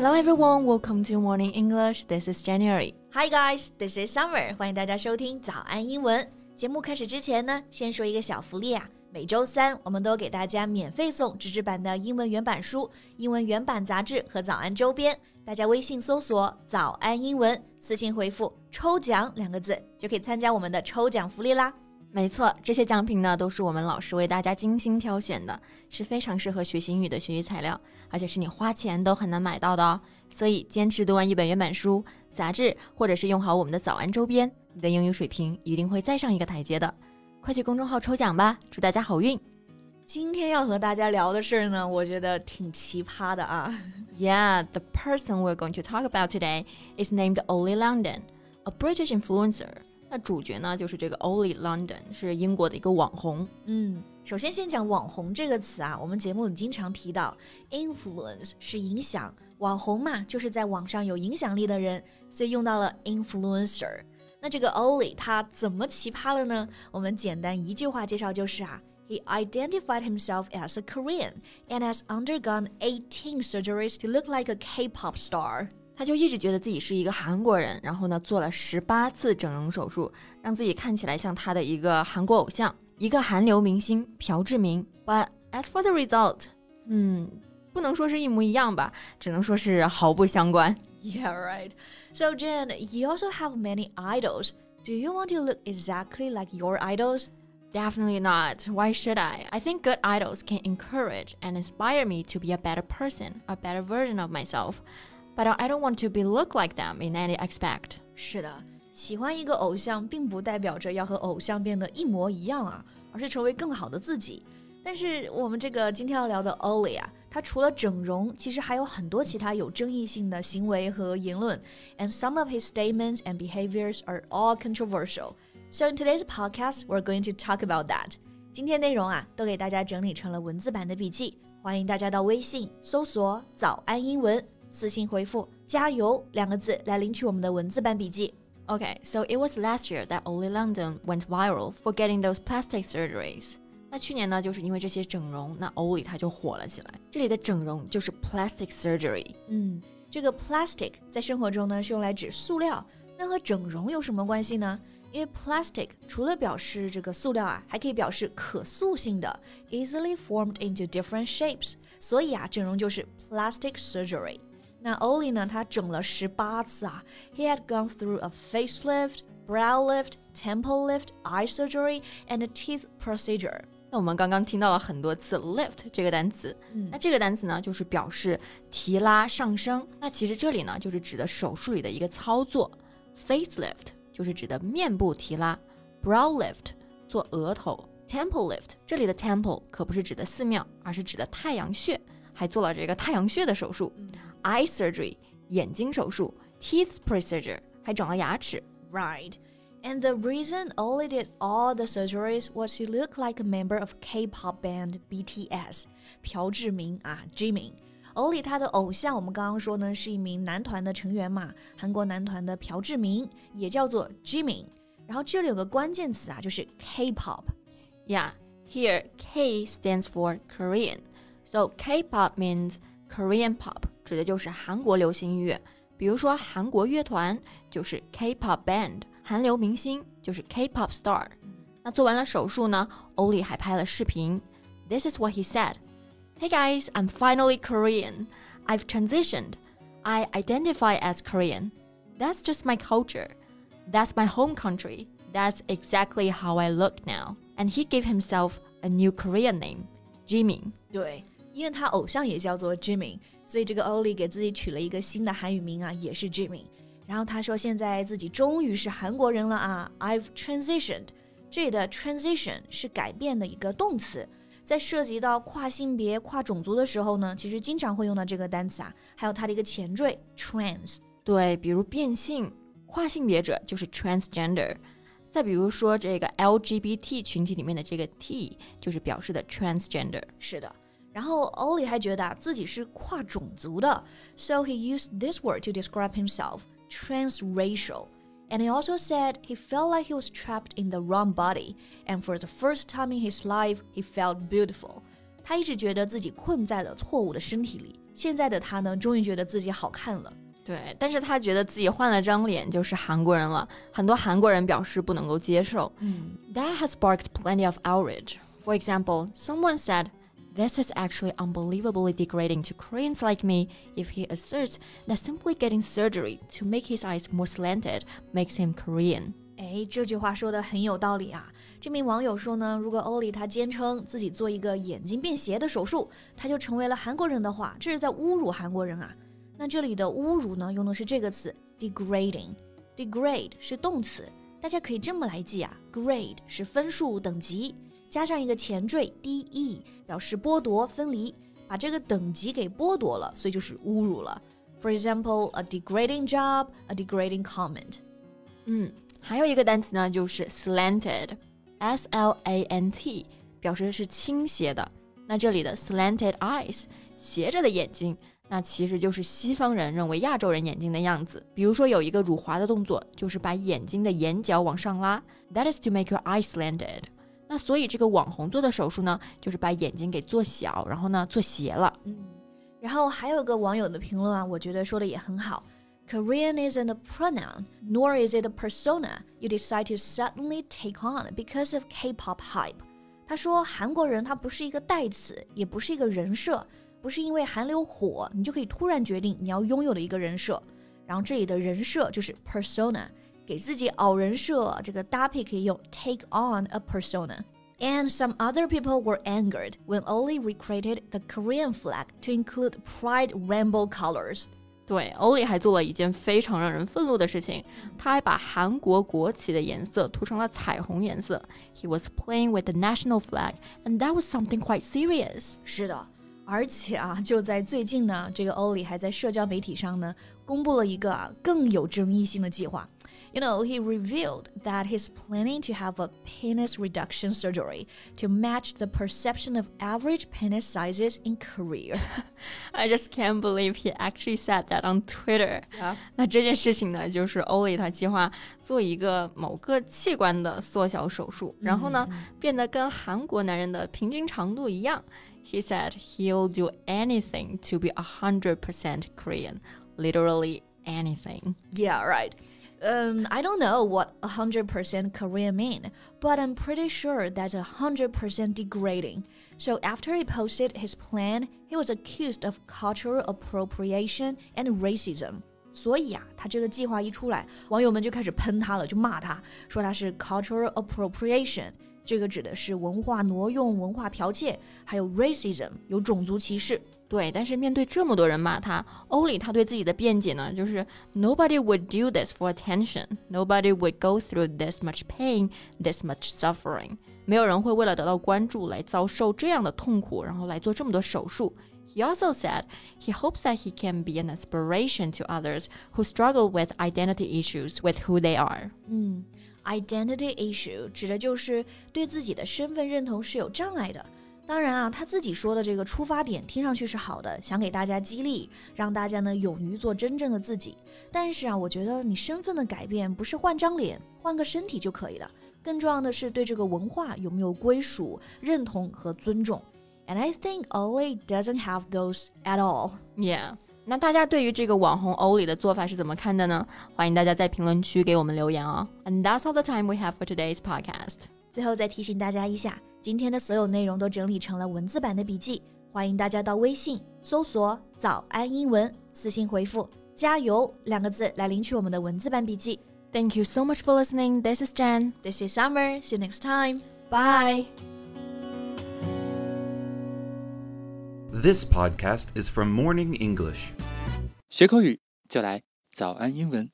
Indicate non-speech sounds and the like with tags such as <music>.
Hello everyone, welcome to Morning English. This is January. Hi guys, this is Summer. 欢迎大家收听早安英文。节目开始之前呢，先说一个小福利啊。每周三我们都给大家免费送纸质版的英文原版书、英文原版杂志和早安周边。大家微信搜索“早安英文”，私信回复“抽奖”两个字，就可以参加我们的抽奖福利啦。没错，这些奖品呢都是我们老师为大家精心挑选的，是非常适合学习英语的学习材料，而且是你花钱都很难买到的哦。所以坚持读完一本原版书、杂志，或者是用好我们的早安周边，你的英语水平一定会再上一个台阶的。快去公众号抽奖吧，祝大家好运！今天要和大家聊的事儿呢，我觉得挺奇葩的啊。<laughs> Yeah, the person we're going to talk about today is named Ollie London, a British influencer. 那主角呢就是这个 Oli London，是英国的一个网红。嗯，首先先讲网红这个词啊，我们节目里经常提到，influence 是影响，网红嘛就是在网上有影响力的人，所以用到了 influencer。那这个 Oli 他怎么奇葩了呢？我们简单一句话介绍就是啊。He identified himself as a Korean and has undergone 18 surgeries to look like a K pop star. 他就一直觉得自己是一个韩国人，然后呢做了十八次整容手术，让自己看起来像他的一个韩国偶像，一个韩流明星朴智明。But as for the result，嗯，不能说是一模一样吧，只能说是毫不相关。Yeah, right. So Jen, you also have many idols. Do you want to look exactly like your idols? Definitely not. Why should I? I think good idols can encourage and inspire me to be a better person, a better version of myself but I don't want to be look like them in any aspect. Oli 啊，他除了整容，其实还有很多其他有争议性的行为和言论。And some of his statements and behaviors are all controversial. So in today's podcast, we're going to talk about that. 今天内容啊，都给大家整理成了文字版的笔记，欢迎大家到微信搜索“早安英文”。私信回复“加油”两个字来领取我们的文字版笔记。Okay, so it was last year that Oli London went viral for getting those plastic surgeries. 那去年呢，就是因为这些整容，那 Oli 他就火了起来。这里的整容就是 plastic surgery。嗯，这个 plastic 在生活中呢是用来指塑料，那和整容有什么关系呢？因为 plastic 除了表示这个塑料啊，还可以表示可塑性的，easily formed into different shapes。所以啊，整容就是 plastic surgery。那 Ollie 呢？他整了十八次啊。He had gone through a facelift, brow lift, temple lift, eye surgery, and a teeth procedure. 那我们刚刚听到了很多次 lift 这个单词，嗯、那这个单词呢，就是表示提拉上升。那其实这里呢，就是指的手术里的一个操作。facelift 就是指的面部提拉，brow lift 做额头，temple lift 这里的 temple 可不是指的寺庙，而是指的太阳穴，还做了这个太阳穴的手术。嗯 eye surgery 眼睛手术，teeth procedure 还整了牙齿。Right. And the reason Ollie did all the surgeries was to look like a member of K-pop band BTS. 朴智明啊，Jimin。Ollie 他的偶像，我们刚刚说呢，是一名男团的成员嘛，韩国男团的朴智明，也叫做 Jimin。然后这里有个关键词啊，就是 K-pop。Yeah, here K stands for Korean. So K-pop means Korean pop. 指的就是韩国流行音乐，比如说韩国乐团就是 K-pop band，韩流明星就是 K-pop star。那做完了手术呢，欧里还拍了视频。This is what he said. Hey guys, I'm finally Korean. I've transitioned. I identify as Korean. That's just my culture. That's my home country. That's exactly how I look now. And he gave himself a new Korean name, Jimin. 对，因为他偶像也叫做 Jimin。 所以这个 Ollie 给自己取了一个新的韩语名啊，也是 Jimmy。然后他说现在自己终于是韩国人了啊，I've transitioned。这里的 transition 是改变的一个动词，在涉及到跨性别、跨种族的时候呢，其实经常会用到这个单词啊，还有它的一个前缀 trans。对，比如变性、跨性别者就是 transgender。再比如说这个 LGBT 群体里面的这个 T 就是表示的 transgender。是的。然后 Oli 还觉得啊自己是跨种族的，so he used this word to describe himself, transracial. And he also said he felt like he was trapped in the wrong body, and for the first time in his life, he felt beautiful. 他一直觉得自己困在了错误的身体里，现在的他呢，终于觉得自己好看了。对，但是他觉得自己换了张脸就是韩国人了，很多韩国人表示不能够接受。嗯，That has sparked plenty of outrage. For example, someone said This is actually unbelievably degrading to Koreans like me if he asserts that simply getting surgery to make his eyes more slanted makes him Korean. 哎，这句话说的很有道理啊！这名网友说呢，如果欧里他坚称自己做一个眼睛变斜的手术，他就成为了韩国人的话，这是在侮辱韩国人啊！那这里的侮辱呢，用的是这个词 degrading。degrade 是动词，大家可以这么来记啊，grade 是分数等级， 加上一个前缀 de，表示剥夺、分离，把这个等级给剥夺了，所以就是侮辱了。For example, a degrading job, a degrading comment。嗯。还有一个单词呢，就是 slanted，s l a n t，表示的是倾斜的。那这里的 slanted eyes，斜着的眼睛，那其实就是西方人认为亚洲人眼睛的样子。比如说有一个辱华的动作，就是把眼睛的眼角往上拉，that is to make your eyes slanted。 那所以这个网红做的手术呢，就是把眼睛给做小，然后呢做斜了。嗯，然后还有个网友的评论啊，我觉得说的也很好。Korean isn't a pronoun, nor is it a persona you decide to suddenly take on because of K-pop hype. 他说，韩国人他不是一个代词，也不是一个人设，不是因为韩流火，你就可以突然决定你要拥有的一个人设。然后这里的人设就是 persona，给自己熬人设，这个搭配可以用 take on a persona. And some other people were angered when Oli recreated the Korean flag to include pride rainbow colors. 对，欧里还做了一件非常让人愤怒的事情，他还把韩国国旗的颜色涂成了彩虹颜色。He was playing with the national flag, and that was something quite serious. 是的，而且啊，就在最近呢，这个欧里还在社交媒体上呢，公布了一个啊更有争议性的计划。 You know, he revealed that he's planning to have a penis reduction surgery to match the perception of average penis sizes in Korea. <laughs> I just can't believe he actually said that on Twitter. Yeah. 那这件事情呢，就是欧里他计划做一个某个器官的缩小手术，然后呢，变得跟韩国男人的平均长度一样。He said he'll do anything to be a hundred percent Korean, literally anything. Yeah, right. Um, I don't know what 100% Korean mean, but I'm pretty sure that's 100% degrading. So after he posted his plan, he was accused of cultural appropriation and racism. 所以啊，他这个计划一出来，网友们就开始喷他了，就骂他，说他是 cultural appropriation。这个指的是文化挪用、文化剽窃，还有 racism，有种族歧视。 对，但是面对这么多人骂他，欧里他对自己的辩解呢，就是 Nobody would do this for attention. Nobody would go through this much pain, this much suffering. 没有人会为了得到关注来遭受这样的痛苦，然后来做这么多手术。He also said he hopes that he can be an inspiration to others who struggle with identity issues with who they are. 嗯。Identity issue 指的就是对自己的身份认同是有障碍的。 当然啊，他自己说的这个出发点听上去是好的，想给大家激励，让大家呢勇于做真正的自己。但是啊，我觉得你身份的改变不是换张脸、换个身体就可以了，更重要的是对这个文化有没有归属、认同和尊重。And I think Ollie doesn't have those at all. Yeah. 那大家对于这个网红欧里的做法是怎么看的呢？欢迎大家在评论区给我们留言哦。And that's all the time we have for today's podcast. 最后再提醒大家一下，今天的所有内容都整理成了文字版的笔记，欢迎大家到微信搜索“早安英文”，私信回复“加油”两个字来领取我们的文字版笔记。Thank you so much for listening. This is Jen. This is Summer. See you next time. Bye. This podcast is from Morning English. 学口语就来早安英文。